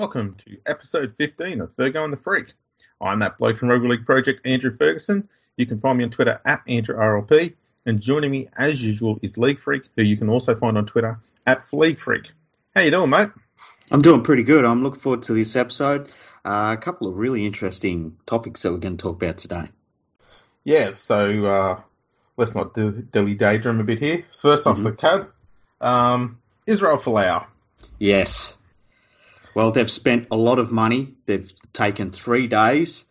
Welcome to episode 15 of Fergo and the Freak. I'm that bloke from Rugby League Project, Andrew Ferguson. You can find me on Twitter at AndrewRLP. And joining me, as usual, is League Freak, who you can also find on Twitter at Fleague Freak. How you doing, mate? I'm doing pretty good. I'm looking forward to this episode. Uh, a couple of really interesting topics that we're going to talk about today. Yeah, so uh, let's not do dilly daydream a bit here. 1st off Mhm. the cab, um, Israel Folau. Yes. Well, they've spent a lot of money. They've taken three days.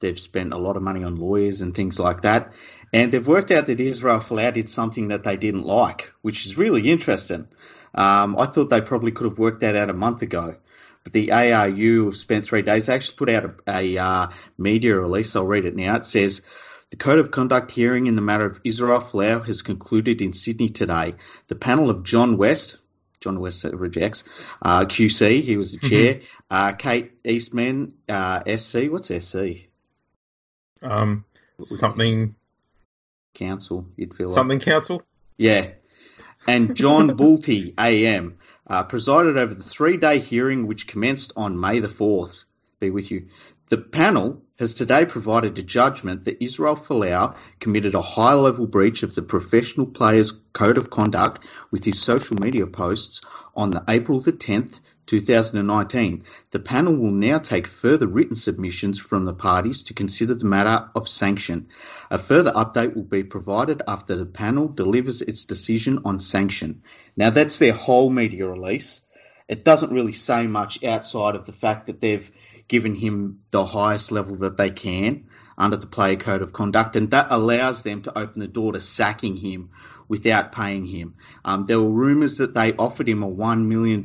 They've spent a lot of money on lawyers and things like that. And they've worked out that Israel Folau did something that they didn't like, which is really interesting. Um, I thought they probably could have worked that out a month ago. But the ARU have spent three days. They actually put out a, a uh, media release. I'll read it now. It says, the Code of Conduct hearing in the matter of Israel Folau has concluded in Sydney today. The panel of John West, John West rejects, uh, QC, he was the chair, uh, Kate Eastman, uh, SC, what's SC? Um, something, Council, you'd feel like. something council. Yeah. And John Boultbee, AM, uh, presided over the three day hearing which commenced on May the 4th. Be with you. The panel has today provided a judgment that Israel Folau committed a high level breach of the professional player's code of conduct with his social media posts on the April the 10th, 2019. The panel will now take further written submissions from the parties to consider the matter of sanction. A further update will be provided after the panel delivers its decision on sanction. Now, that's their whole media release. It doesn't really say much outside of the fact that they've given him the highest level that they can under the player code of conduct, and that allows them to open the door to sacking him without paying him. Um, there were rumours that they offered him a $1 million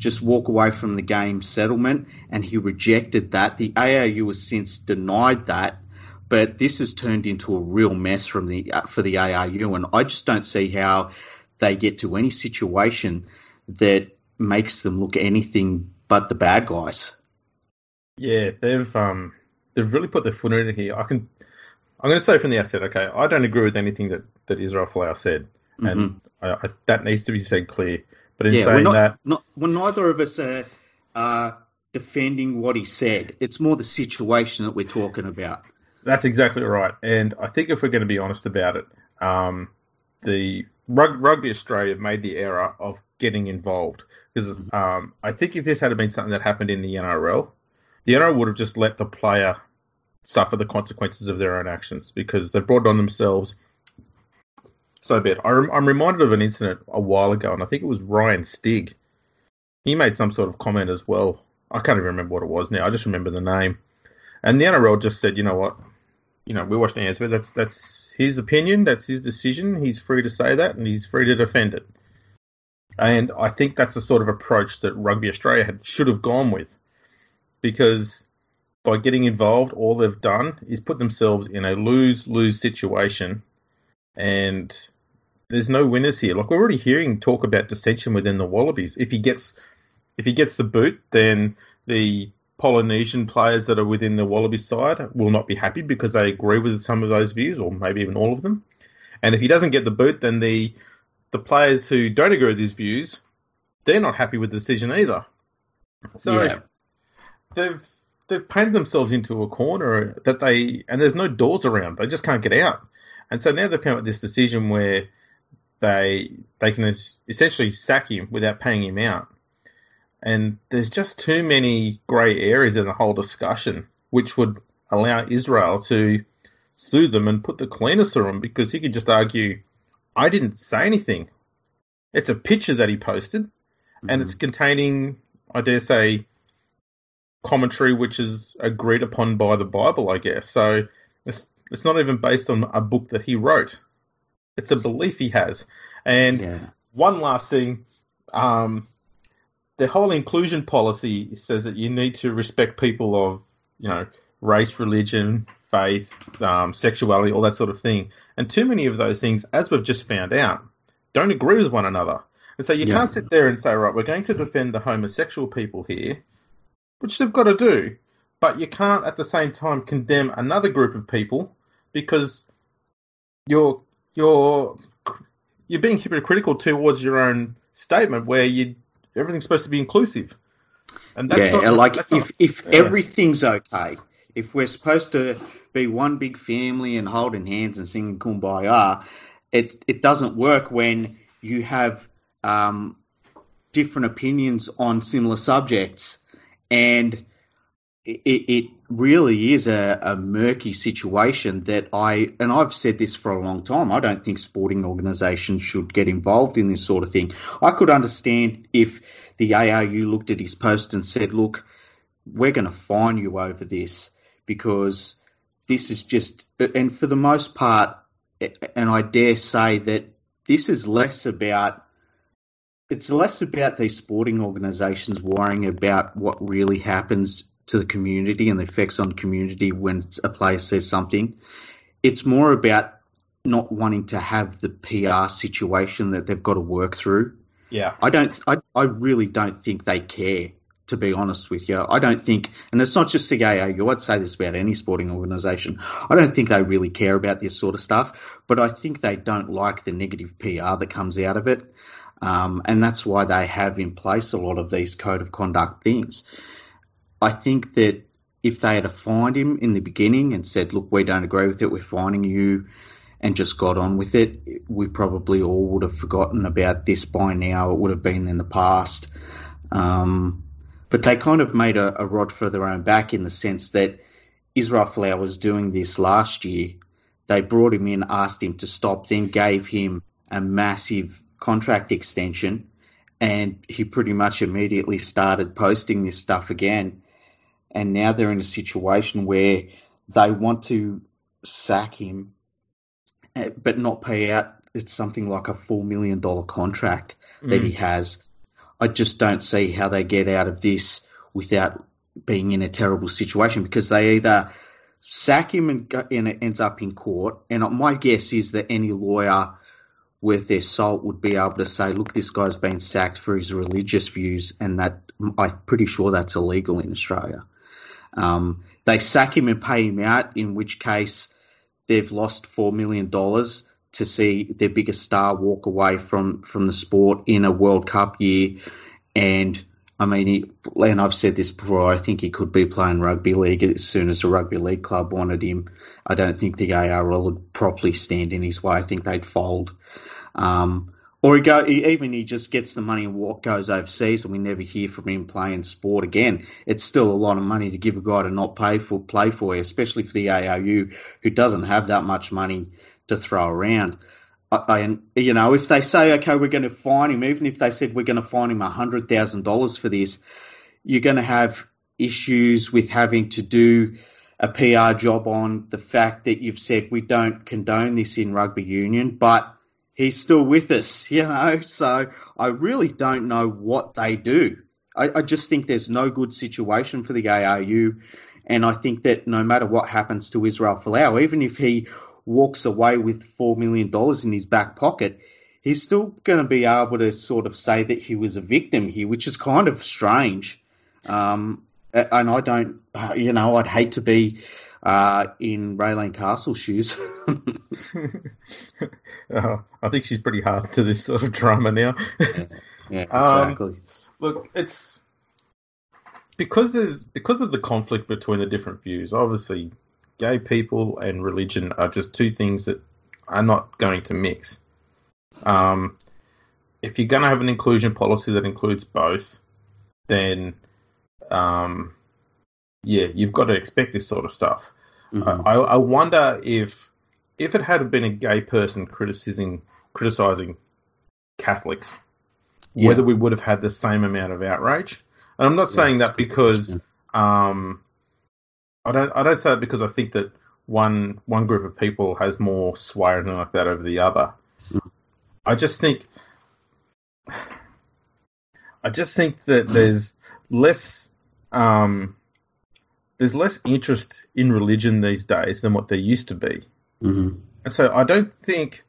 just walk away from the game settlement, and he rejected that. The ARU has since denied that, but this has turned into a real mess from the uh, for the ARU, and I just don't see how they get to any situation that makes them look anything but the bad guys. Yeah, they've um, they've really put their foot in it here. I can, I'm going to say from the outset, okay, I don't agree with anything that that Israel Folau said, and I, I, that needs to be said clear. But in Mm-hmm. yeah, we're saying not, that, not well, neither of us are uh, defending what he said. It's more the situation that we're talking about. That's exactly right. And I think if we're going to be honest about it, um, the Rug- Rugby Australia made the error of getting involved. Because um, I think if this had been something that happened in the NRL, the NRL would have just let the player suffer the consequences of their own actions because they brought it on themselves so bad. I I'm reminded of an incident a while ago, and I think it was Ryan Stig. He made some sort of comment as well. I can't even remember what it was now. I just remember the name. And the NRL just said, you know what, you know, we watched the answer. That's that's his opinion. That's his decision. He's free to say that, and he's free to defend it. And I think that's the sort of approach that Rugby Australia had, should have gone with, because by getting involved, all they've done is put themselves in a lose-lose situation, and there's no winners here. Like we're already hearing talk about dissension within the Wallabies. If he gets if he gets the boot, then the Polynesian players that are within the Wallaby side will not be happy because they agree with some of those views, or maybe even all of them. And if he doesn't get the boot, then the the players who don't agree with his views, they're not happy with the decision either. So Yeah. They've they've painted themselves into a corner that they and there's no doors around. They just can't get out. And so now they've come up with this decision where they they can essentially sack him without paying him out. And there's just too many grey areas in the whole discussion, which would allow Israel to sue them and put the cleaners through them because he could just argue, I didn't say anything. It's a picture that he posted, and it's mm-hmm. containing, I dare say, commentary which is agreed upon by the Bible, I guess. So it's it's not even based on a book that he wrote. It's a belief he has. And Yeah. one last thing, um, the whole inclusion policy says that you need to respect people of, you know, race, religion, faith, um, sexuality, all that sort of thing. And too many of those things, as we've just found out, don't agree with one another. And so you Yeah. can't sit there and say, right, we're going to defend the homosexual people here, which they've got to do, but you can't at the same time condemn another group of people because you're you're you're being hypocritical towards your own statement where you everything's supposed to be inclusive. And that's yeah, not, like that's if not, if yeah. everything's okay, if we're supposed to be one big family and holding hands and singing kumbaya, it it doesn't work when you have um, different opinions on similar subjects, and it, it really is a, a, murky situation that I and I've said this for a long time. I don't think sporting organisations should get involved in this sort of thing. I could understand if the ARU looked at his post and said, "Look, we're going to fine you over this because this is just," and for the most part, and I dare say that this is less about it's less about these sporting organisations worrying about what really happens to the community and the effects on the community when a player says something. It's more about not wanting to have the PR situation that they've got to work through. Yeah. I don't I, I really don't think they care, to be honest with you. I don't think and it's not just the AAU, I'd say this about any sporting organisation. I don't think they really care about this sort of stuff, but I think they don't like the negative PR that comes out of it. Um, and that's why they have in place a lot of these code of conduct things. I think that if they had fined him in the beginning and said, look, we don't agree with it, we're fining you, and just got on with it, we probably all would have forgotten about this by now. It would have been in the past. Um, but they kind of made a, a, rod for their own back in the sense that Israel Folau was doing this last year. They brought him in, asked him to stop, then gave him a massive contract extension, and he pretty much immediately started posting this stuff again. And now they're in a situation where they want to sack him, eh, but not pay out. It's something like a four million dollar contract that mm. he has. I just don't see how they get out of this without being in a terrible situation because they either sack him and, and it ends up in court. And my guess is that any lawyer worth their salt would be able to say, look, this guy's been sacked for his religious views, and that I'm pretty sure that's illegal in Australia. Um, they sack him and pay him out, in which case they've lost four million dollars to see their biggest star walk away from from the sport in a World Cup year, and I mean, he, and I've said this before. I think he could be playing rugby league as soon as the rugby league club wanted him. I don't think the ARL would properly stand in his way. I think they'd fold. Um, or he go, he, even he just gets the money and goes overseas, and we never hear from him playing sport again. It's still a lot of money to give a guy to not pay for play for, especially for the ARU, who doesn't have that much money to throw around. And you know, if they say, okay, we're going to fine him, even if they said we're going to fine him hundred thousand dollars for this, you're going to have issues with having to do a PR job on the fact that you've said we don't condone this in rugby union, but he's still with us, you know. So I really don't know what they do. I, I, just think there's no good situation for the ARU, and I think that no matter what happens to Israel Folau, even if he walks away with four million dollars in his back pocket, he's still going to be able to sort of say that he was a victim here, which is kind of strange. Um, and I don't, you know, I'd hate to be uh, in Raelene Castle shoes. uh, I think she's pretty hard to this sort of drama now. yeah, yeah, um, exactly. Um, look, it's because there's because of the conflict between the different views. Obviously, gay people and religion are just two things that are not going to mix. Um, if you're going to have an inclusion policy that includes both, then um, yeah, you've got to expect this sort of stuff. Mm-hmm. I, I, wonder if if it had been a gay person criticizing criticizing Catholics, yeah. whether we would have had the same amount of outrage. And I'm not yeah, saying that because um, I don't I don't say that because I think that one one group of people has more sway or anything like that over the other. I just think I just think that there's less um, there's less interest in religion these days than what there used to be. Mm-hmm. And so I don't think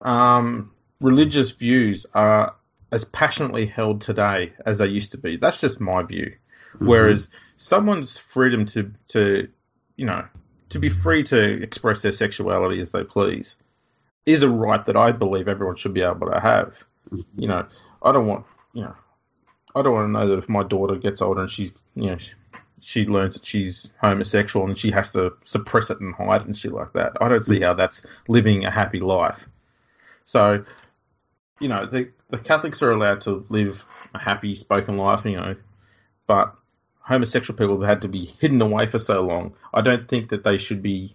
um, religious views are as passionately held today as they used to be. That's just my view. Mm-hmm. Whereas someone's freedom to, to, you know, to be free to express their sexuality as they please is a right that I believe everyone should be able to have. Mm-hmm. You know, I don't want, you know, I don't want to know that if my daughter gets older and she, you know, she, she learns that she's homosexual and she has to suppress it and hide it and shit like that. I don't see how that's living a happy life. So, you know, the the Catholics are allowed to live a happy spoken life, you know, but homosexual people have had to be hidden away for so long. I don't think that they should be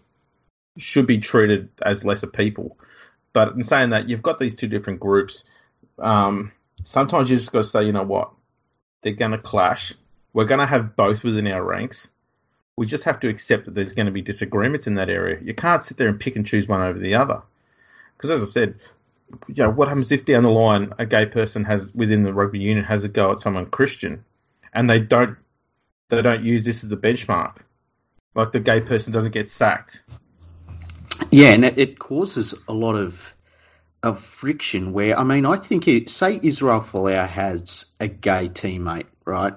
should be treated as lesser people. But in saying that, you've got these two different groups. Um, sometimes you just got to say, you know what, they're going to clash. We're going to have both within our ranks. We just have to accept that there's going to be disagreements in that area. You can't sit there and pick and choose one over the other. Because as I said, you know, what happens if down the line a gay person has within the rugby union has a go at someone Christian, and they don't they don't use this as a benchmark, like the gay person doesn't get sacked. Yeah, and it, causes a lot of of friction. Where I mean, I think it, say Israel Folau has a gay teammate, right?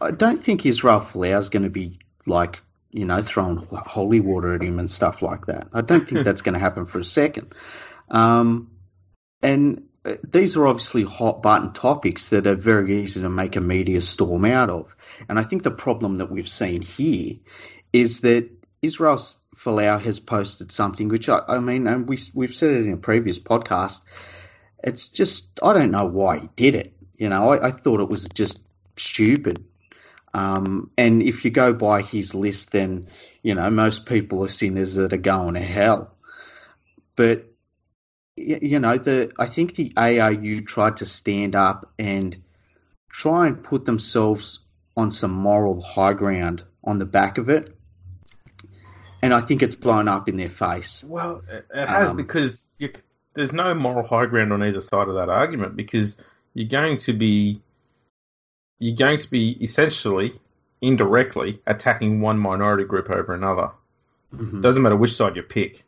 I don't think Israel Folau is going to be like you know throwing holy water at him and stuff like that. I don't think that's going to happen for a second. Um, and these are obviously hot button topics that are very easy to make a media storm out of. And I think the problem that we've seen here is that Israel Folau has posted something which I, I mean, and we, we've said it in a previous podcast. It's just, I don't know why he did it. You know, I, I thought it was just stupid. Um, and if you go by his list, then, you know, most people are sinners that are going to hell. But you know, the I think the ARU tried to stand up and try and put themselves on some moral high ground on the back of it, and I think it's blown up in their face. Well, it has um, because you, there's no moral high ground on either side of that argument because you're going to be you're going to be essentially indirectly attacking one minority group over another. Mm-hmm. Doesn't matter which side you pick,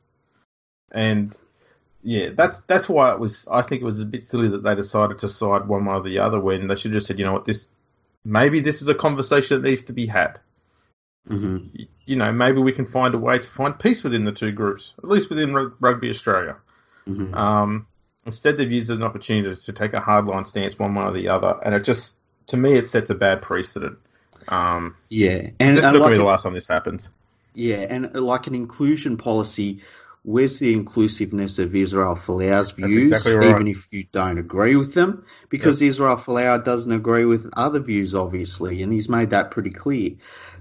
and yeah, that's that's why it was. I think it was a bit silly that they decided to side one way or the other when they should have just said, you know what, this maybe this is a conversation that needs to be had. Mm-hmm. You, know, maybe we can find a way to find peace within the two groups, at least within Rugby Australia. Mm-hmm. Um, instead, they've used it as an opportunity to take a hardline stance one way or the other, and it just, to me, it sets a bad precedent. Um, yeah, and this is like, be the last time this happens. Yeah, and like an inclusion policy where's the inclusiveness of Israel Folau's views, exactly right. even if you don't agree with them? Because yep. Israel Folau doesn't agree with other views, obviously, and he's made that pretty clear.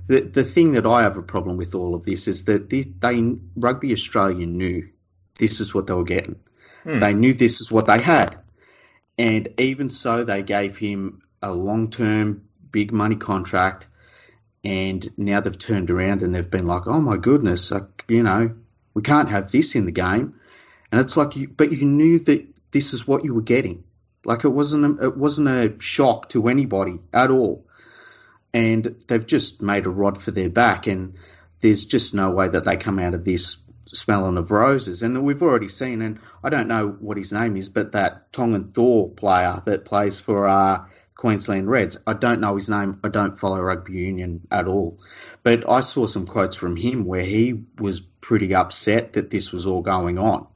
The the thing that I have a problem with all of this is that they, they Rugby Australia knew this is what they were getting. Hmm. They knew this is what they had, and even so, they gave him a long term, big money contract. And now they've turned around and they've been like, "Oh my goodness, like, you know, we can't have this in the game. And it's like, you, but you knew that this is what you were getting. Like it wasn't a, it wasn't a shock to anybody at all. And they've just made a rod for their back, and there's just no way that they come out of this smelling of roses. And we've already seen, and I don't know what his name is, but that Tongan Thor player that plays for uh, Queensland Reds. I don't know his name. I don't follow rugby union at all. But I saw some quotes from him where he was pretty upset that this was all going on.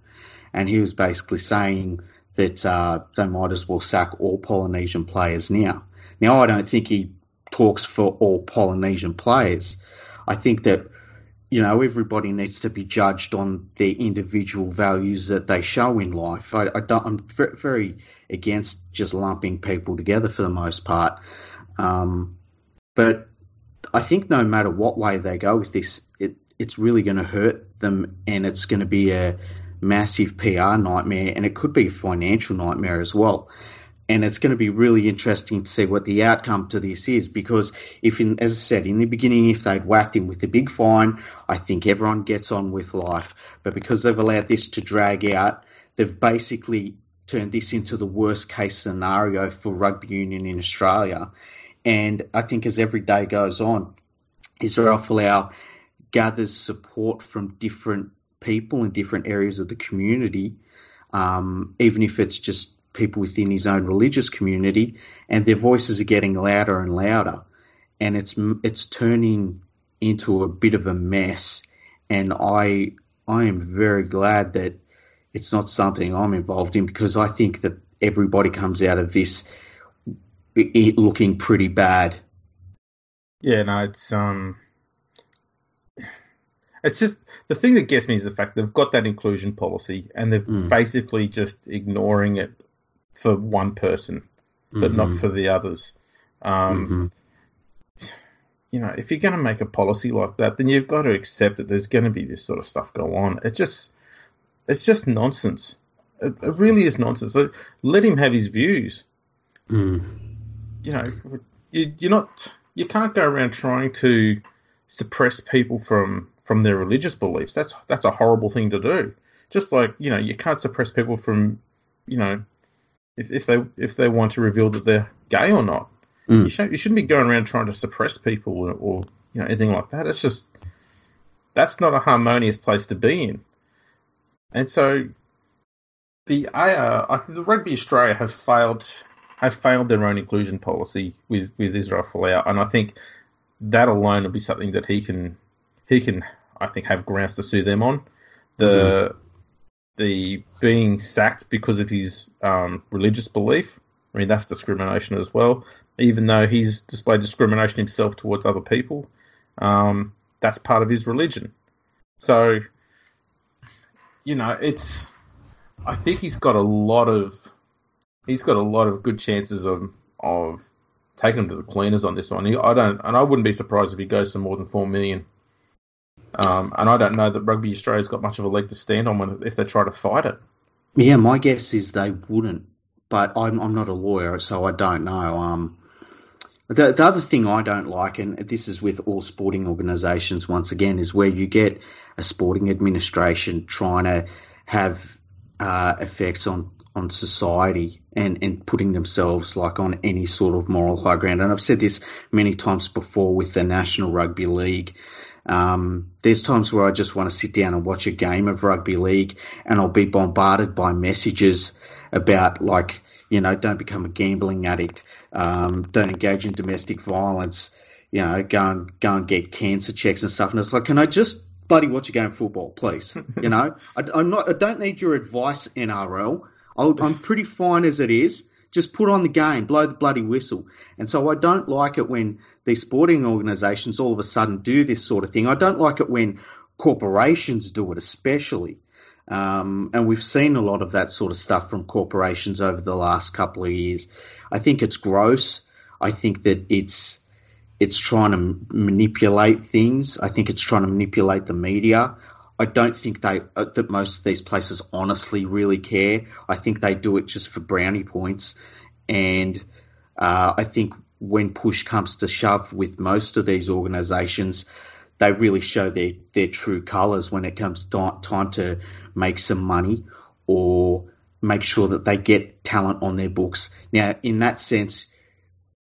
And he was basically saying that uh, they might as well sack all Polynesian players now. Now, I don't think he talks for all Polynesian players. I think that you know, everybody needs to be judged on their individual values that they show in life. I, I don't, I'm very against just lumping people together for the most part. Um, but I think no matter what way they go with this, it, it's really going to hurt them and it's going to be a massive PR nightmare and it could be a financial nightmare as well and it's going to be really interesting to see what the outcome to this is because if in, as I said in the beginning if they'd whacked him with a big fine I think everyone gets on with life. But because they've allowed this to drag out they've basically turned this into the worst case scenario for rugby union in Australia. And I think as every day goes on Israel Folau gathers support from different people in different areas of the community um, even if it's just people within his own religious community, and their voices are getting louder and louder, and it's it's turning into a bit of a mess. And I I am very glad that it's not something I'm involved in because I think that everybody comes out of this it looking pretty bad. Yeah, no, it's um, it's just the thing that gets me is the fact they've got that inclusion policy and they're Mm. basically just ignoring it for one person, but not Mhm. for the others. Um, Mhm. You know, if you're going to make a policy like that, then you've got to accept that there's going to be this sort of stuff go on. It just, it's just nonsense. It, it really is nonsense. So let him have his views. Mm. you know, you, you're not, you can't go around trying to suppress people from from their religious beliefs. That's that's a horrible thing to do. Just like you know, you can't suppress people from, you know, if, if they if they want to reveal that they're gay or not. Mm. You shouldn't you shouldn't be going around trying to suppress people or, or you know anything like that. It's just that's not a harmonious place to be in. And so the uh, the Rugby Australia have failed have failed their own inclusion policy with, with Israel Folau, and I think that alone will be something that he can he can I think have grounds to sue them on. The the being sacked because of his um, religious belief, I mean that's discrimination as well. Even though he's displayed discrimination himself towards other people, um, that's part of his religion. So, you know, it's I think he's got a lot of he's got a lot of good chances of of taking him to the cleaners on this one. I don't, and I wouldn't be surprised if he goes for more than four million. Um, and I don't know that Rugby Australia's got much of a leg to stand on when, if they try to fight it. Yeah, my guess is they wouldn't, but I'm, I'm not a lawyer, so I don't know. Um, the, the other thing I don't like, and this is with all sporting organisations once again, is where you get a sporting administration trying to have uh, effects on, on society and, and putting themselves like on any sort of moral high ground. And I've said this many times before with the National Rugby League. Um, there's times where I just want to sit down and watch a game of rugby league, and I'll be bombarded by messages about like, you know, don't become a gambling addict, um, don't engage in domestic violence, you know, go and go and get cancer checks and stuff. And it's like, can I just bloody watch a game of football, please? you know, I, I'm not, I don't need your advice, NRL. I'll, I'm pretty fine as it is. Just put on the game, blow the bloody whistle. And so I don't like it when these sporting organisations all of a sudden do this sort of thing. I don't like it when corporations do it, especially. Um, and we've seen a lot of that sort of stuff from corporations over the last couple of years. I think it's gross. I think that it's it's trying to manipulate things. I think it's trying to manipulate the media. I don't think they uh, that most of these places honestly really care. I think they do it just for brownie points, and uh, I think when push comes to shove with most of these organisations, they really show their their true colours when it comes time to make some money or make sure that they get talent on their books. Now, in that sense,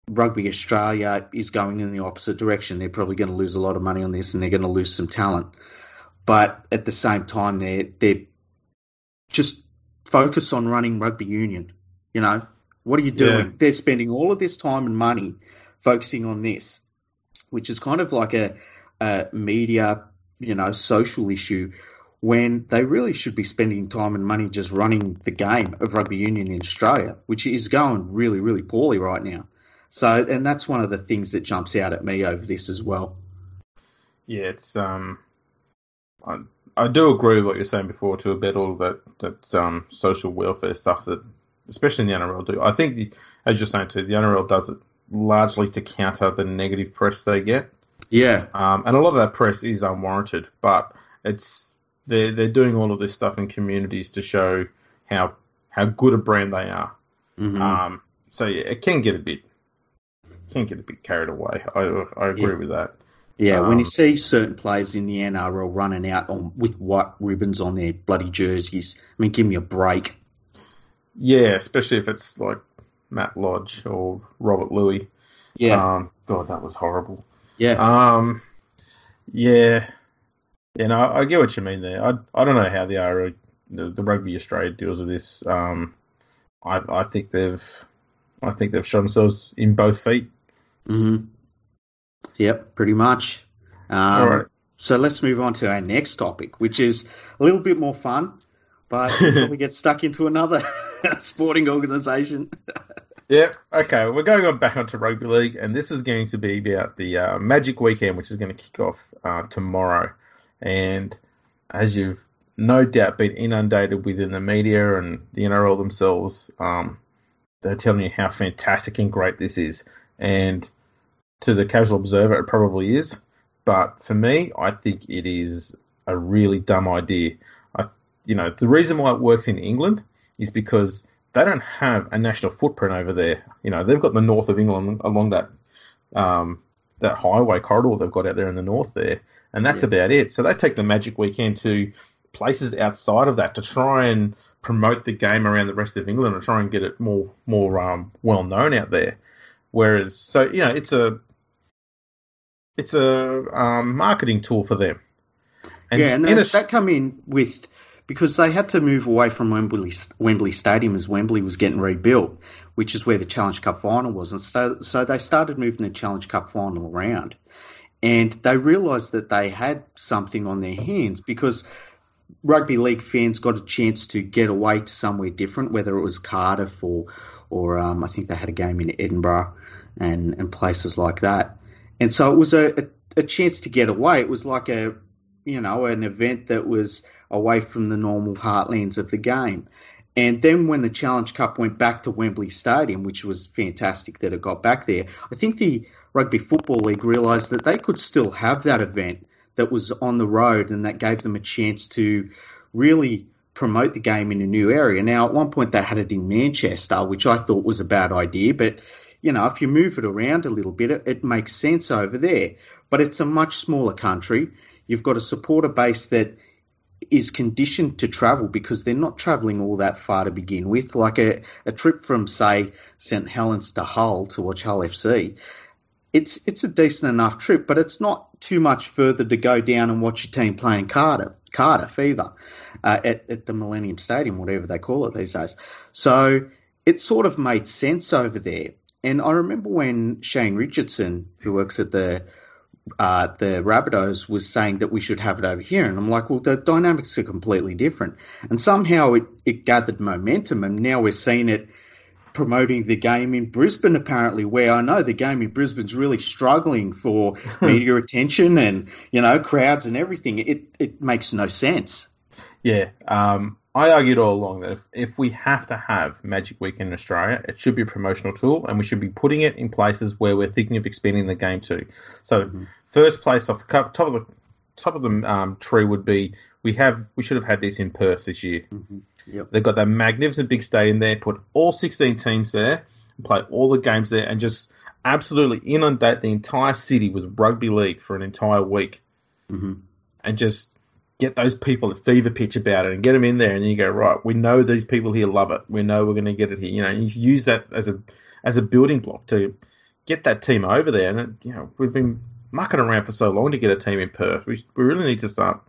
Rugby Australia is going in the opposite direction. They're probably going to lose a lot of money on this, and they're going to lose some talent but at the same time they're they're just focus on running rugby union. You know, what are you doing? Yeah. They're spending all of this time and money focusing on this, which is kind of like a, a media, you know, social issue when they really should be spending time and money just running the game of rugby union in Australia, which is going really, really poorly right now. So, and that's one of the things that jumps out at me over this as well. Yeah, it's um, I, I do agree with what you're saying before too about all that that um social welfare stuff that especially in the NRL do. I think the, as you're saying too, the NRL does it largely to counter the negative press they get, Yeah. um, and a lot of that press is unwarranted. But it's they're they're doing all of this stuff in communities to show how how good a brand they are. Mhm. Um, so yeah, it can get a bit can get a bit carried away. I I agree Yeah. with that. Yeah, when you Um, see certain players in the NRL running out on with white ribbons on their bloody jerseys, I mean, give me a break. Yeah, especially if it's like Matt Lodge or Robert Lui. Yeah, Um, God, that was horrible. yeah, Um, yeah, you know, I get what you mean there. I I don't know how the RO, the, the Rugby Australia deals with this. Um, I I think they've I think they've shot themselves in both feet. hmm Yep, pretty much. Um, All right. So let's move on to our next topic, which is a little bit more fun, but we'll get stuck into another sporting organisation. Yeah, okay. We're going on back onto rugby league, and this is going to be about the uh, Magic Weekend, which is going to kick off uh, tomorrow. And as you've no doubt been inundated within the media and the NRL themselves, um, they're telling you how fantastic and great this is. And to the casual observer, it probably is. But for me, I think it is a really dumb idea. You know, the reason why it works in England is because they don't have a national footprint over there. You know, they've got the north of England along that um, that highway corridor they've got out there in the north there, and that's yeah. about it. So they take the Magic Weekend to places outside of that to try and promote the game around the rest of England and try and get it more more um, well known out there. Whereas, so you know, it's a it's a um, marketing tool for them. And yeah, and a, that come in with because they had to move away from Wembley Wembley Stadium as Wembley was getting rebuilt, which is where the Challenge Cup final was, and so so they started moving the Challenge Cup final around, and they realised that they had something on their hands because rugby league fans got a chance to get away to somewhere different, whether it was Cardiff or or um, I think they had a game in Edinburgh and and places like that. And so it was a, a, a chance to get away. It was like a you know an event that was away from the normal heartlands of the game. And then when the Challenge Cup went back to Wembley Stadium, which was fantastic that it got back there, I think the Rugby Football League realised that they could still have that event that was on the road and that gave them a chance to really promote the game in a new area. Now, at one point they had it in Manchester, which I thought was a bad idea, but you know, if you move it around a little bit, it, it makes sense over there. But it's a much smaller country. You've got a supporter base that is conditioned to travel because they're not travelling all that far to begin with. Like a, a trip from, say, St Helens to Hull to watch Hull FC, it's it's a decent enough trip, but it's not too much further to go down and watch your team playing Cardiff, Cardiff either, uh, at, at the Millennium Stadium, whatever they call it these days. So it sort of made sense over there. And I remember when Shane Richardson, who works at the uh, the Rabbitohs, was saying that we should have it over here, and I'm like, well, the dynamics are completely different. And somehow it, it gathered momentum, and now we're seeing it promoting the game in Brisbane, apparently, where I know the game in Brisbane's really struggling for media attention and you know crowds and everything. It it makes no sense. Yeah, um, I argued all along that if, if we have to have Magic Week in Australia, it should be a promotional tool, and we should be putting it in places where we're thinking of expanding the game to. So, mm-hmm. first place off the top of the top of the um, tree would be we have we should have had this in Perth this year. Mm-hmm. Yep. They've got that magnificent big stadium there, put all 16 teams there, play all the games there, and just absolutely inundate the entire city with rugby league for an entire week. Mm-hmm. And just get those people at fever pitch about it and get them in there. And you go, right, we know these people here love it. We know we're going to get it here. You know, you use that as a as a building block to get that team over there. And, it, you know, we've been mucking around for so long to get a team in Perth. We, we really need to start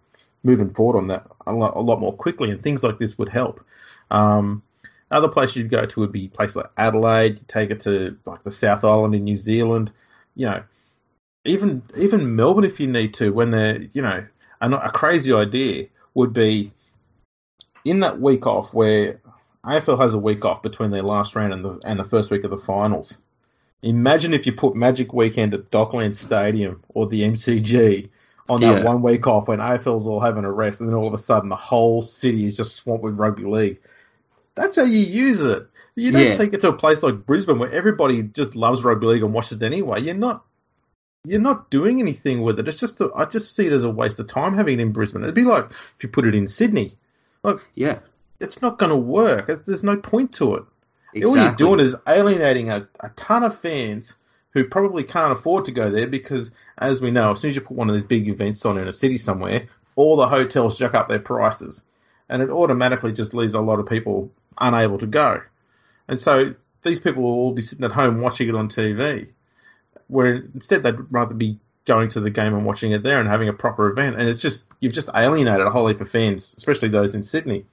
moving forward on that a lot, a lot more quickly, and things like this would help. Um, other places you'd go to would be places like Adelaide. You take it to like the South Island in New Zealand. You know, even even Melbourne if you need to. When they're you know a, a crazy idea would be in that week off where AFL has a week off between their last round and the and the first week of the finals. Imagine if you put Magic Weekend at Dockland Stadium or the MCG on that yeah. one week off when AFL's all having a rest, and then all of a sudden the whole city is just swamped with rugby league. That's how you use it. You don't yeah. take it to a place like Brisbane where everybody just loves rugby league and watches it anyway. You're not you're not doing anything with it. It's just a, I just see it as a waste of time having it in Brisbane. It'd be like if you put it in Sydney. Like, yeah, it's not going to work. There's no point to it. Exactly. All you're doing is alienating a, a ton of fans who probably can't afford to go there because, as we know, as soon as you put one of these big events on in a city somewhere, all the hotels jack up their prices, and it automatically just leaves a lot of people unable to go. And so these people will all be sitting at home watching it on TV, where instead they'd rather be going to the game and watching it there and having a proper event. And it's just you've just alienated a whole heap of fans, especially those in Sydney.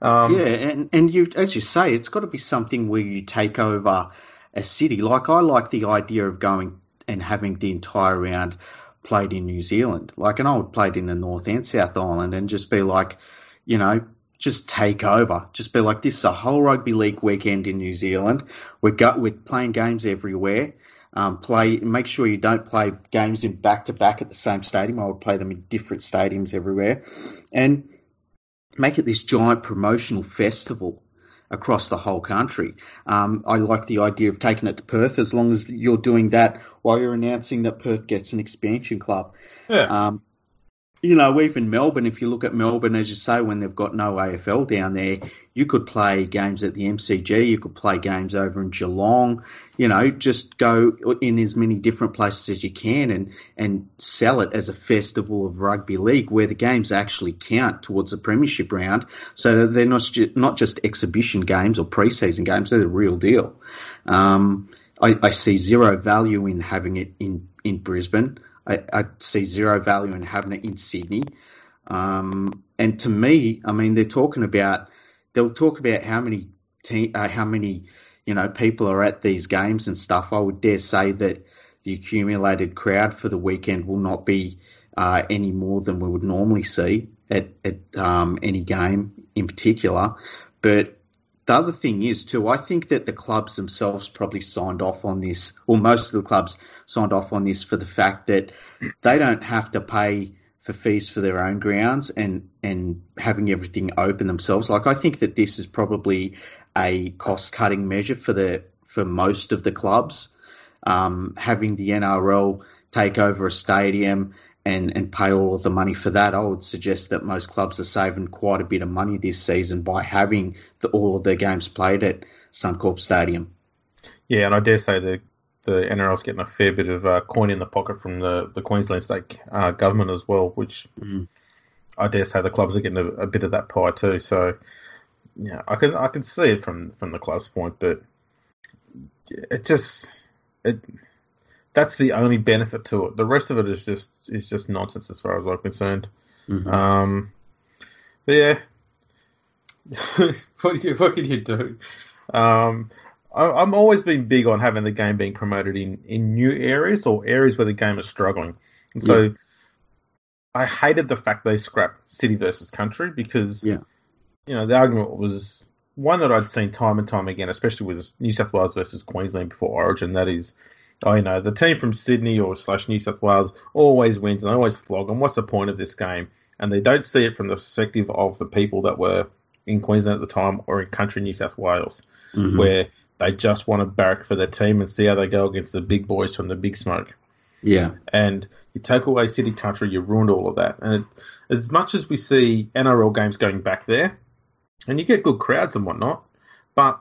Um, yeah, and and you, as you say, it's got to be something where you take over a city. Like I like the idea of going and having the entire round played in New Zealand. Like, and I would play it in the North and South Island and just be like, you know, just take over. Just be like, this is a whole rugby league weekend in New Zealand. We're, go- we're playing games everywhere. Um, play. Make sure you don't play games in back to back at the same stadium. I would play them in different stadiums everywhere, and make it this giant promotional festival across the whole country. Um, I like the idea of taking it to Perth as long as you're doing that while you're announcing that Perth gets an expansion club. Yeah. Um, you know, even Melbourne, if you look at Melbourne, as you say, when they've got no AFL down there, you could play games at the MCG, you could play games over in Geelong, you know, just go in as many different places as you can and, and sell it as a festival of rugby league where the games actually count towards the premiership round. So they're not, ju- not just exhibition games or preseason games, they're the real deal. Um, I, I see zero value in having it in, in Brisbane. I, I see zero value in having it in Sydney. Um, and to me, I mean, they're talking about they'll talk about how many te- uh, how many you know people are at these games and stuff. I would dare say that the accumulated crowd for the weekend will not be uh, any more than we would normally see at, at um, any game in particular. But the other thing is too, I think that the clubs themselves probably signed off on this, or most of the clubs signed off on this for the fact that they don't have to pay for fees for their own grounds and and having everything open themselves. Like I think that this is probably a cost cutting measure for the for most of the clubs. Um, having the NRL take over a stadium and, and pay all of the money for that, I would suggest that most clubs are saving quite a bit of money this season by having the, all of their games played at Suncorp Stadium. Yeah, and I dare say the the NRL's getting a fair bit of uh, coin in the pocket from the, the Queensland state uh, government as well, which mm. I dare say the clubs are getting a, a, bit of that pie too. So yeah, I can I can see it from from the club's point, but it just it that's the only benefit to it. The rest of it is just is just nonsense as far as I'm concerned. Mm-hmm. Um, but yeah, what do you what can you do? Um, I, am always been big on having the game being promoted in in new areas or areas where the game is struggling, and so. Yeah. I hated the fact they scrapped city versus country because, Yeah. you know, the argument was one that I'd seen time and time again, especially with New South Wales versus Queensland before Origin. That is, oh, you know, the team from Sydney or slash New South Wales always wins and they always flog them. What's the point of this game? And they don't see it from the perspective of the people that were in Queensland at the time or in country New South Wales, Mhm. where they just want to barrack for their team and see how they go against the big boys from the big smoke. Yeah. And you take away city country, you ruined all of that. And it, as much as we see NRL games going back there, and you get good crowds and whatnot, but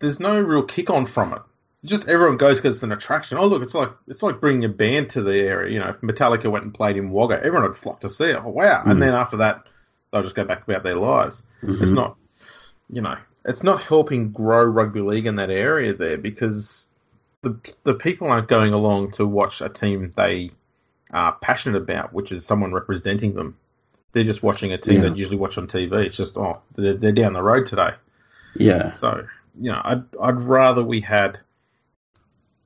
there's no real kick on from it. Just everyone goes because it's an attraction. Oh look, it's like it's like bringing a band to the area. You know, if Metallica went and played in Wagga, everyone would flock to see it. Oh, wow! Mm. And then after that, they'll just go back about their lives. It's Mhm. not, you know, it's not helping grow rugby league in that area there because the the people aren't going along to watch a team they are passionate about, which is someone representing them. They're just watching a team Yeah. that usually watch on TV. It's just oh, they're, they're down the road today. Yeah. So you know, I'd I'd rather we had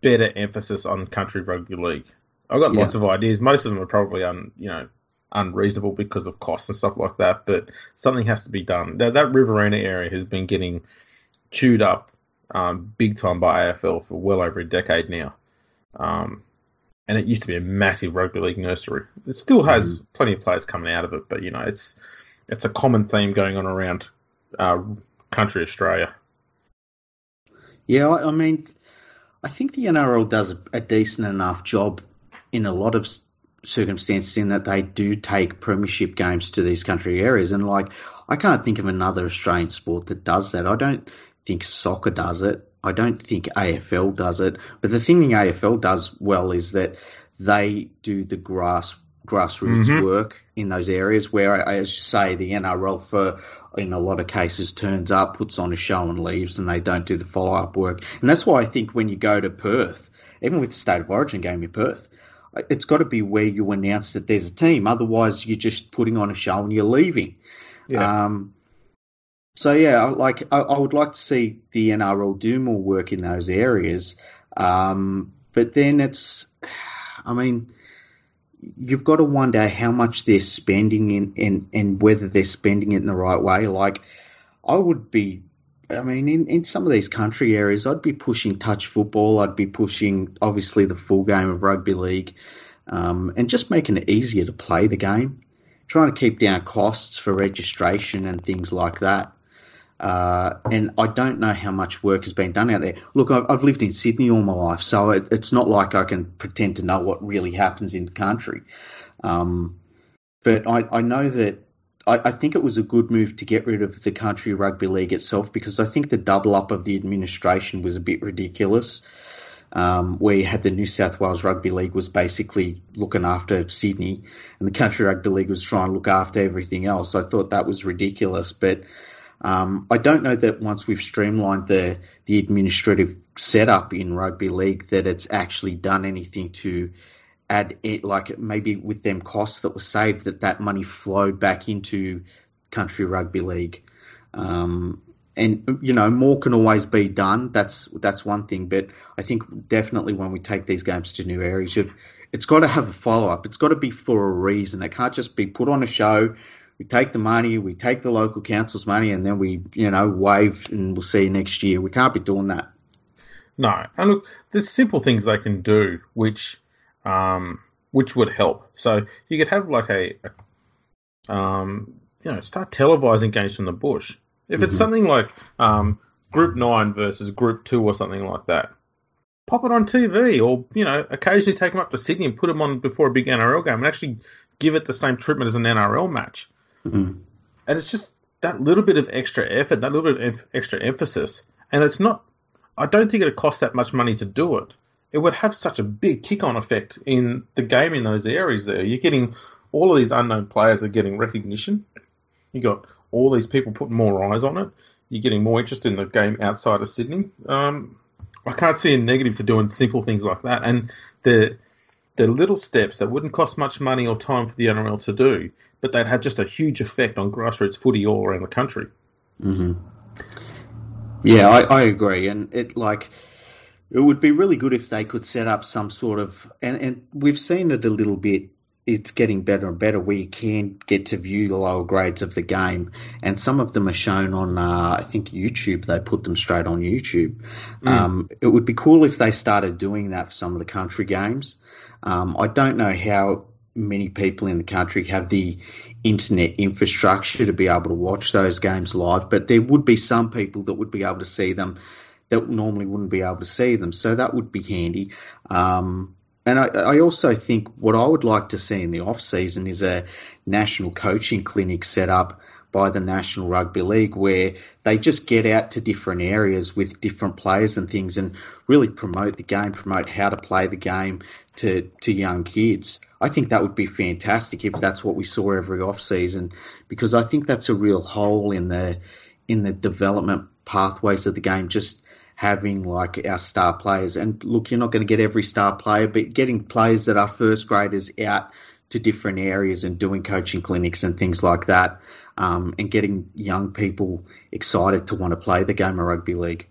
better emphasis on country rugby league. I've got Yeah. lots of ideas. Most of them are probably un you know unreasonable because of costs and stuff like that. But something has to be done. That that Riverina area has been getting chewed up um, big time by AFL for well over a decade now. Um, and it used to be a massive rugby league nursery. It still has plenty of players coming out of it, but you know it's it's a common theme going on around uh, country Australia. Yeah, I I mean, I think the NRL does a, decent enough job in a lot of circumstances in that they do take premiership games to these country areas. And like, I can't think of another Australian sport that does that. I don't think soccer does it. I don't think AFL does it. But the thing the AFL does well is that they do the grass grassroots Mhm. work in those areas where, as you say, the NRL for in a lot of cases turns up, puts on a show and leaves, and they don't do the follow up work. And that's why I think when you go to Perth, even with the State of Origin game in Perth, it's got to be where you announce that there's a team. Otherwise, you're just putting on a show and you're leaving. Yeah. Um, so yeah, like I, I would like to see the NRL do more work in those areas, um, but then it's, I mean, you've got to wonder how much they're spending in and and whether they're spending it in the right way. Like I would be I mean, in, in some of these country areas, I'd be pushing touch football. I'd be pushing, obviously, the full game of rugby league um, and just making it easier to play the game. Trying to keep down costs for registration and things like that. Uh, and I don't know how much work has been done out there. Look, I've, I've lived in Sydney all my life, so it, it's not like I can pretend to know what really happens in the country. Um, but I, I know that I, I, think it was a good move to get rid of the country rugby league itself because I think the double up of the administration was a bit ridiculous. Um, where you had the New South Wales Rugby League was basically looking after Sydney, and the Country Rugby League was trying to look after everything else. I thought that was ridiculous, but um, I don't know that once we've streamlined the the administrative setup in rugby league that it's actually done anything to add it, like maybe with them costs that were saved, that that money flowed back into country rugby league. Um, and you know more can always be done. That's that's one thing, but I think definitely when we take these games to new areas, it's got to have a follow up. It's got to be for a reason. It can't just be put on a show. We take the money, we take the local council's money, and then we you know wave and we'll see you next year. We can't be doing that. No, and look, there's simple things they can do which um, which would help. So you could have like a, a um, you know, start televising games from the bush. If it's mm-hmm. something like um, Group Nine versus Group Two or something like that, pop it on TV, or you know, occasionally take them up to Sydney and put them on before a big NRL game, and actually give it the same treatment as an NRL match. Mm-hmm. And it's just that little bit of extra effort, that little bit of extra emphasis, and it's not. I don't think it would cost that much money to do it it would have such a big kick-on effect in the game in those areas. There, you're getting all of these unknown players are getting recognition. You got all these people putting more eyes on it. You're getting more interest in the game outside of Sydney. Um, I can't see a negative to doing simple things like that. And the the little steps that wouldn't cost much money or time for the NRL to do, but they'd have just a huge effect on grassroots footy all around the country. Mm-hmm. Yeah, I, I agree, and it like it would be really good if they could set up some sort of, and, and we've seen it a little bit. It's getting better and better where you can get to view the lower grades of the game, and some of them are shown on, uh, I think YouTube. They put them straight on YouTube. Mm. Um, it would be cool if they started doing that for some of the country games. Um, I don't know how many people in the country have the internet infrastructure to be able to watch those games live, but there would be some people that would be able to see them that normally wouldn't be able to see them. So that would be handy. Um, and I, I, also think what I would like to see in the off season is a national coaching clinic set up by the National Rugby League where they just get out to different areas with different players and things and really promote the game, promote how to play the game to, to young kids. I think that would be fantastic if that's what we saw every off season because I think that's a real hole in the in the development pathways of the game. Just having like our star players. And look, you're not going to get every star player, but getting players that are first graders out to different areas and doing coaching clinics and things like that, um, and getting young people excited to want to play the game of rugby league.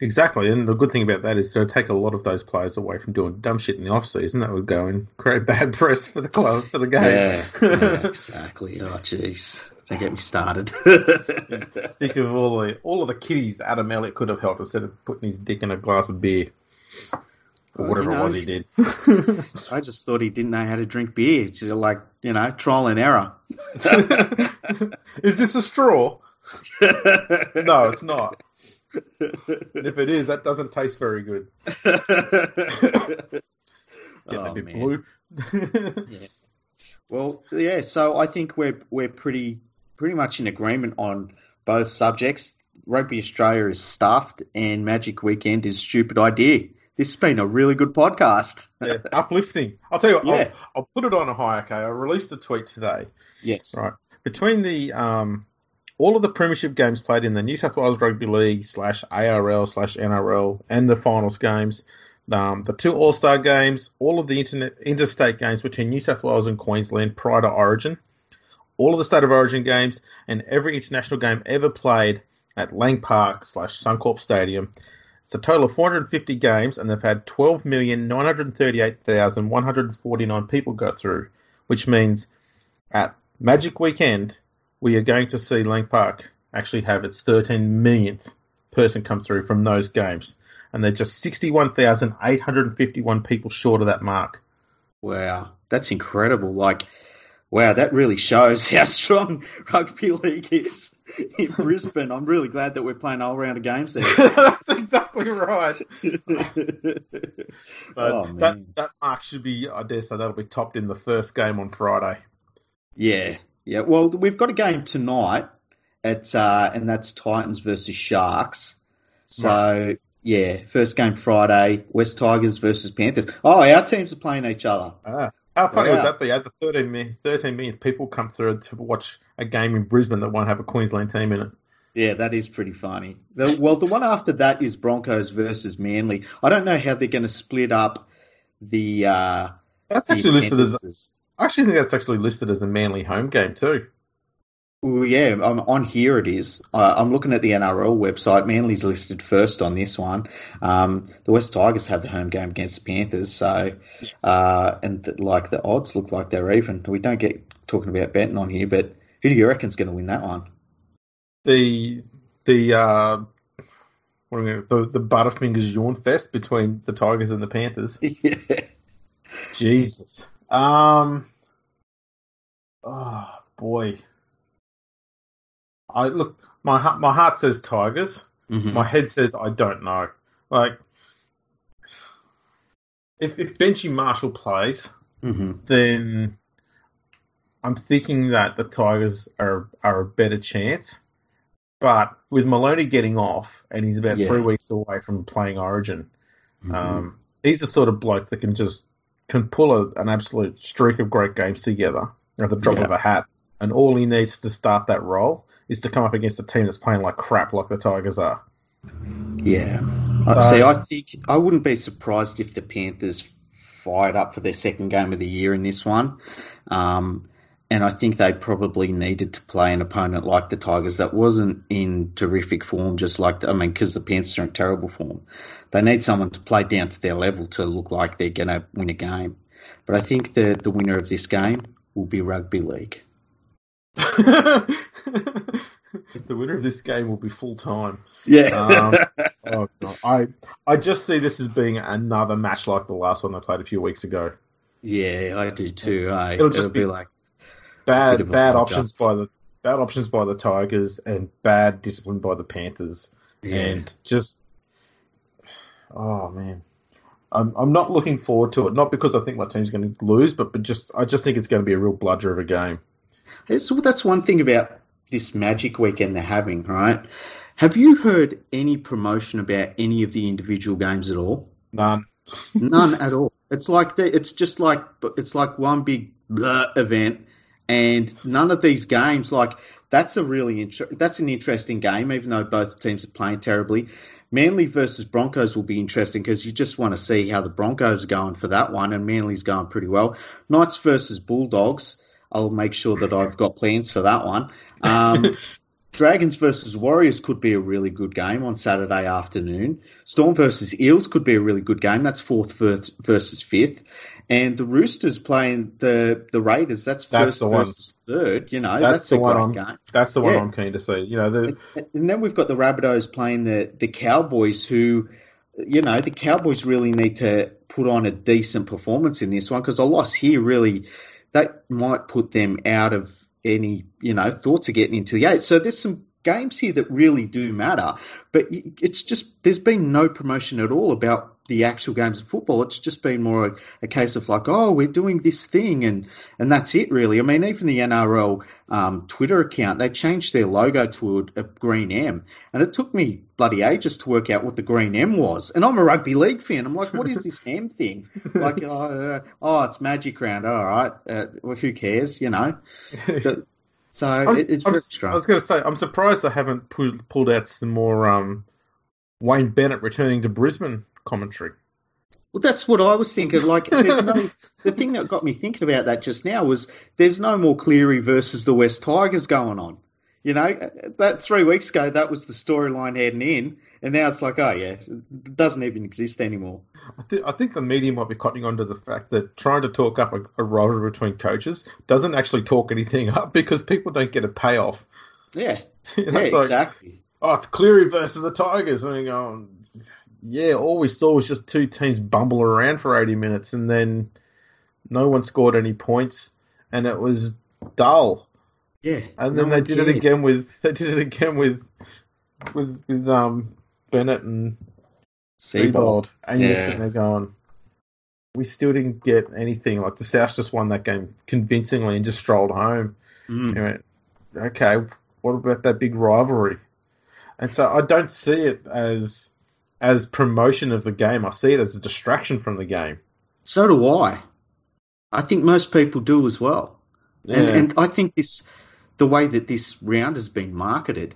Exactly, and the good thing about that is to take a lot of those players away from doing dumb shit in the off season. That would go and create bad press for the club for the game. Yeah, yeah exactly. Oh, jeez. Don't get me started. Think of all the all of the kiddies Adam Elliott could have helped instead of putting his dick in a glass of beer. Or whatever you know, it was he did. I just thought he didn't know how to drink beer. It's just like, you know, trial and error. is this a straw? no, it's not. if it is, that doesn't taste very good. Getting oh, a bit man. blue. yeah. Well, yeah. So I think we're we're pretty pretty much in agreement on both subjects. Rugby Australia is stuffed, and Magic Weekend is stupid idea. This has been a really good podcast. yeah, uplifting. I'll tell you what, yeah. I'll, I'll, put it on a high. Okay, I released a tweet today. Yes. Right. Between the um, all of the premiership games played in the New South Wales Rugby League slash ARL slash NRL and the finals games, um, the two All Star games, all of the internet, interstate games between New South Wales and Queensland prior to Origin, all of the State of Origin games, and every international game ever played at Lang Park slash Suncorp Stadium. A total of 450 games, and they've had 12,938,149 people go through, which means at Magic Weekend, we are going to see Lang Park actually have its 13 millionth person come through from those games. And they're just 61,851 people short of that mark. Wow, that's incredible. Like, wow, that really shows how strong rugby league is in Brisbane. I'm really glad that we're playing all round of games there. That's exactly right. oh, that, that mark should be, I dare say, that'll be topped in the first game on Friday. Yeah, yeah. Well, we've got a game tonight at, uh, and that's Titans versus Sharks. So right. yeah, first game Friday, West Tigers versus Panthers. Oh, our teams are playing each other. Ah. How funny wow. would that be? Had the 13 million, 13 million people come through to watch a game in Brisbane that won't have a Queensland team in it. Yeah, that is pretty funny. The, well, the one after that is Broncos versus Manly. I don't know how they're going to split up the. Uh, that's the actually listed as. I actually think that's actually listed as a Manly home game too. Well, yeah, I'm, on here it is. Uh, I'm looking at the NRL website. Manly's listed first on this one. Um, the West Tigers have the home game against the Panthers, so uh, and the, like the odds look like they're even. We don't get talking about betting on here, but who do you reckon's going to win that one? The the uh, what are we, the the Butterfingers yawn fest between the Tigers and the Panthers. yeah. Jesus. Um. Oh boy. I look, my my heart says Tigers. Mm-hmm. My head says I don't know. Like, if if Benji Marshall plays, mm-hmm. then I'm thinking that the Tigers are are a better chance. But with Maloney getting off, and he's about yeah. three weeks away from playing Origin, mm-hmm. um, he's the sort of bloke that can just can pull a, an absolute streak of great games together at the drop yeah. of a hat. And all he needs to start that role is to come up against a team that's playing like crap, like the Tigers are. Yeah. Uh, See, I think I wouldn't be surprised if the Panthers fired up for their second game of the year in this one. Um, and I think they probably needed to play an opponent like the Tigers that wasn't in terrific form, just like, I mean, because the Panthers are in terrible form. They need someone to play down to their level to look like they're going to win a game. But I think the, the winner of this game will be rugby league. The winner of this game will be full time. Yeah. Um, oh I I just see this as being another match like the last one they played a few weeks ago. Yeah, I do too. Eh? It'll just It'll be, be, like bad bad options up. by the bad options by the Tigers and bad discipline by the Panthers, yeah. and just oh man. I'm, I'm not looking forward to it. Not because I think my team's going to lose, but, but just I just think it's going to be a real bludger of a game. So that's one thing about this Magic weekend they're having, right? Have you heard any promotion about any of the individual games at all? None. None at all. It's like the, it's just like it's like one big event, and none of these games like that's a really inter- that's an interesting game, even though both teams are playing terribly. Manly versus Broncos will be interesting because you just want to see how the Broncos are going for that one, and Manly's going pretty well. Knights versus Bulldogs. I'll make sure that I've got plans for that one. Um, Dragons versus Warriors could be a really good game on Saturday afternoon. Storm versus Eels could be a really good game. That's fourth versus fifth. And the Roosters playing the the Raiders. That's, that's first the versus one. third. You know, that's, that's the one I'm, game. That's the one yeah. I'm keen to see. You know, the... and then we've got the Rabbitohs playing the the Cowboys, who, you know, the Cowboys really need to put on a decent performance in this one because a loss here really that might put them out of any, you know, thoughts of getting into the eight. So there's some games here that really do matter, but it's just there's been no promotion at all about the actual games of football. It's just been more a, a, case of like, oh, we're doing this thing, and and that's it really. I mean, even the NRL um, Twitter account, they changed their logo to a, a, green M, and it took me bloody ages to work out what the green M was. And I'm a rugby league fan. I'm like, what is this M thing? Like, uh, oh, it's Magic Round. All right, uh, well, who cares? You know. So, so was, it's very strange. I was going to say, I'm surprised they haven't pulled, pulled out some more um, Wayne Bennett returning to Brisbane commentary. Well, that's what I was thinking. Like, there's no. the thing that got me thinking about that just now was there's no more Cleary versus the West Tigers going on. You know, that three weeks ago, that was the storyline heading in, and now it's like, oh yeah, it doesn't even exist anymore. I, th- I think the media might be cottoning on to the fact that trying to talk up a, a rivalry between coaches doesn't actually talk anything up because people don't get a payoff. Yeah, You know, yeah, exactly. oh, it's Cleary versus the Tigers. And you go, yeah, all we saw was just two teams bumble around for 80 minutes and then no one scored any points and it was dull. Yeah, And no then they one did it again with they did it again with with with um Bennett and Seibold. And you're sitting there going, we still didn't get anything. Like the South just won that game convincingly and just strolled home. Mm. You went, okay, what about that big rivalry? And so I don't see it as as promotion of the game. I see it as a distraction from the game. So do I. I think most people do as well. And, Yeah. and I think this, the way that this round has been marketed,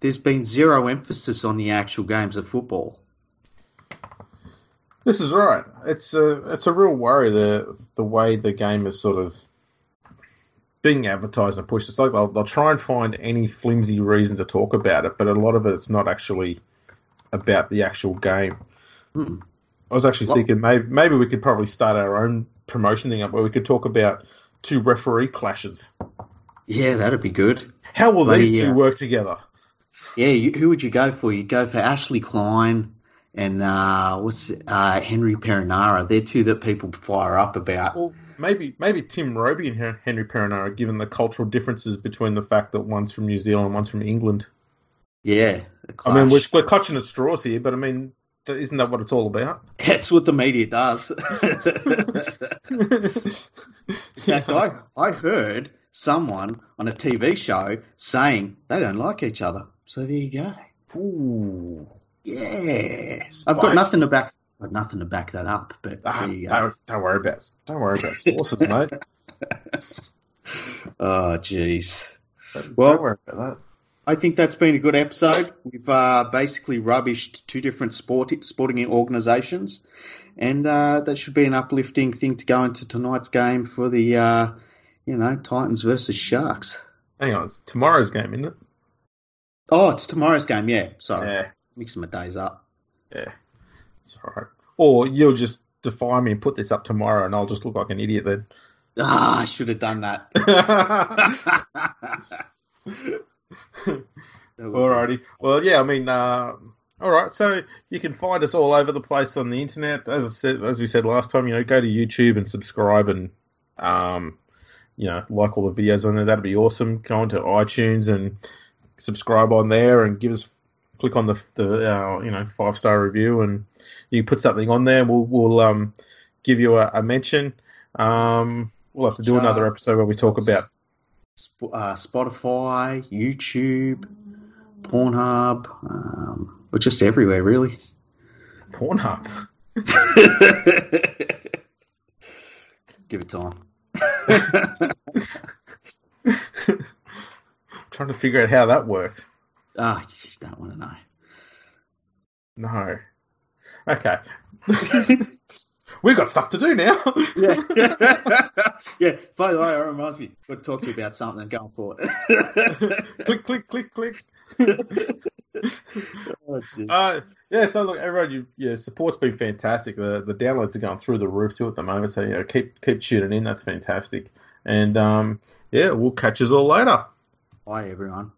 there's been zero emphasis on the actual games of football. This is right. It's a it's a real worry the the way the game is sort of being advertised and pushed. It's like they'll they'll try and find any flimsy reason to talk about it, but a lot of it it's not actually about the actual game. Hmm. I was actually Well- thinking maybe maybe we could probably start our own promotion thing up where we could talk about two referee clashes. Yeah, that'd be good. How will Bloody, these two uh, work together? Yeah, you, who would you go for? You'd go for Ashley Klein and uh, what's uh, Henry Perenara. They're two that people fire up about. Well, maybe maybe Tim Roby and Hen- Henry Perenara, given the cultural differences between the fact that one's from New Zealand and one's from England. Yeah, I mean, we're, we're clutching at straws here, but I mean, isn't that what it's all about? that's what the media does. In fact, I, I heard someone on a TV show saying they don't like each other. So there you go. Ooh. Yeah, I've got nothing to back. Got nothing to back that up, but Ah, there you go. don't, don't worry about don't worry about sources, mate. Oh, jeez. Well- don't worry about that. I think that's been a good episode. We've uh, basically rubbished two different sport, sporting organisations, and uh, that should be an uplifting thing to go into tonight's game for the, uh, you know, Titans versus Sharks. Hang on, it's tomorrow's game, isn't it? Oh, it's tomorrow's game. Yeah, sorry, Yeah, mixing my days up. yeah. It's all right. Or you'll just defy me and put this up tomorrow, and I'll just look like an idiot then. Ah, I should have done that. Alrighty. Well, yeah. I mean, uh, all right. So you can find us all over the place on the internet. As I said, as we said last time, you know, go to YouTube and subscribe and, um, you know, like all the videos on there. That'd be awesome. Go onto iTunes and subscribe on there and give us click on the the uh, you know five star review and you put something on there. We'll we'll um give you a, a mention. Um, we'll have to do another episode where we talk about Sp- uh, Spotify, YouTube, Pornhub. Um, we're just everywhere, really. Pornhub. Give it time. Trying to figure out how that works. Ah, you just don't want to know. No. Okay. We've got stuff to do now. Yeah. yeah. By the way, it reminds me, I've got to talk to you about something going forward. click, click, click, click. oh. Uh, yeah, so look, everyone, you, yeah, support's been fantastic. The the downloads are going through the roof too at the moment. So yeah, keep keep tuning in. That's fantastic. And um, yeah, we'll catch us all later. Bye, everyone.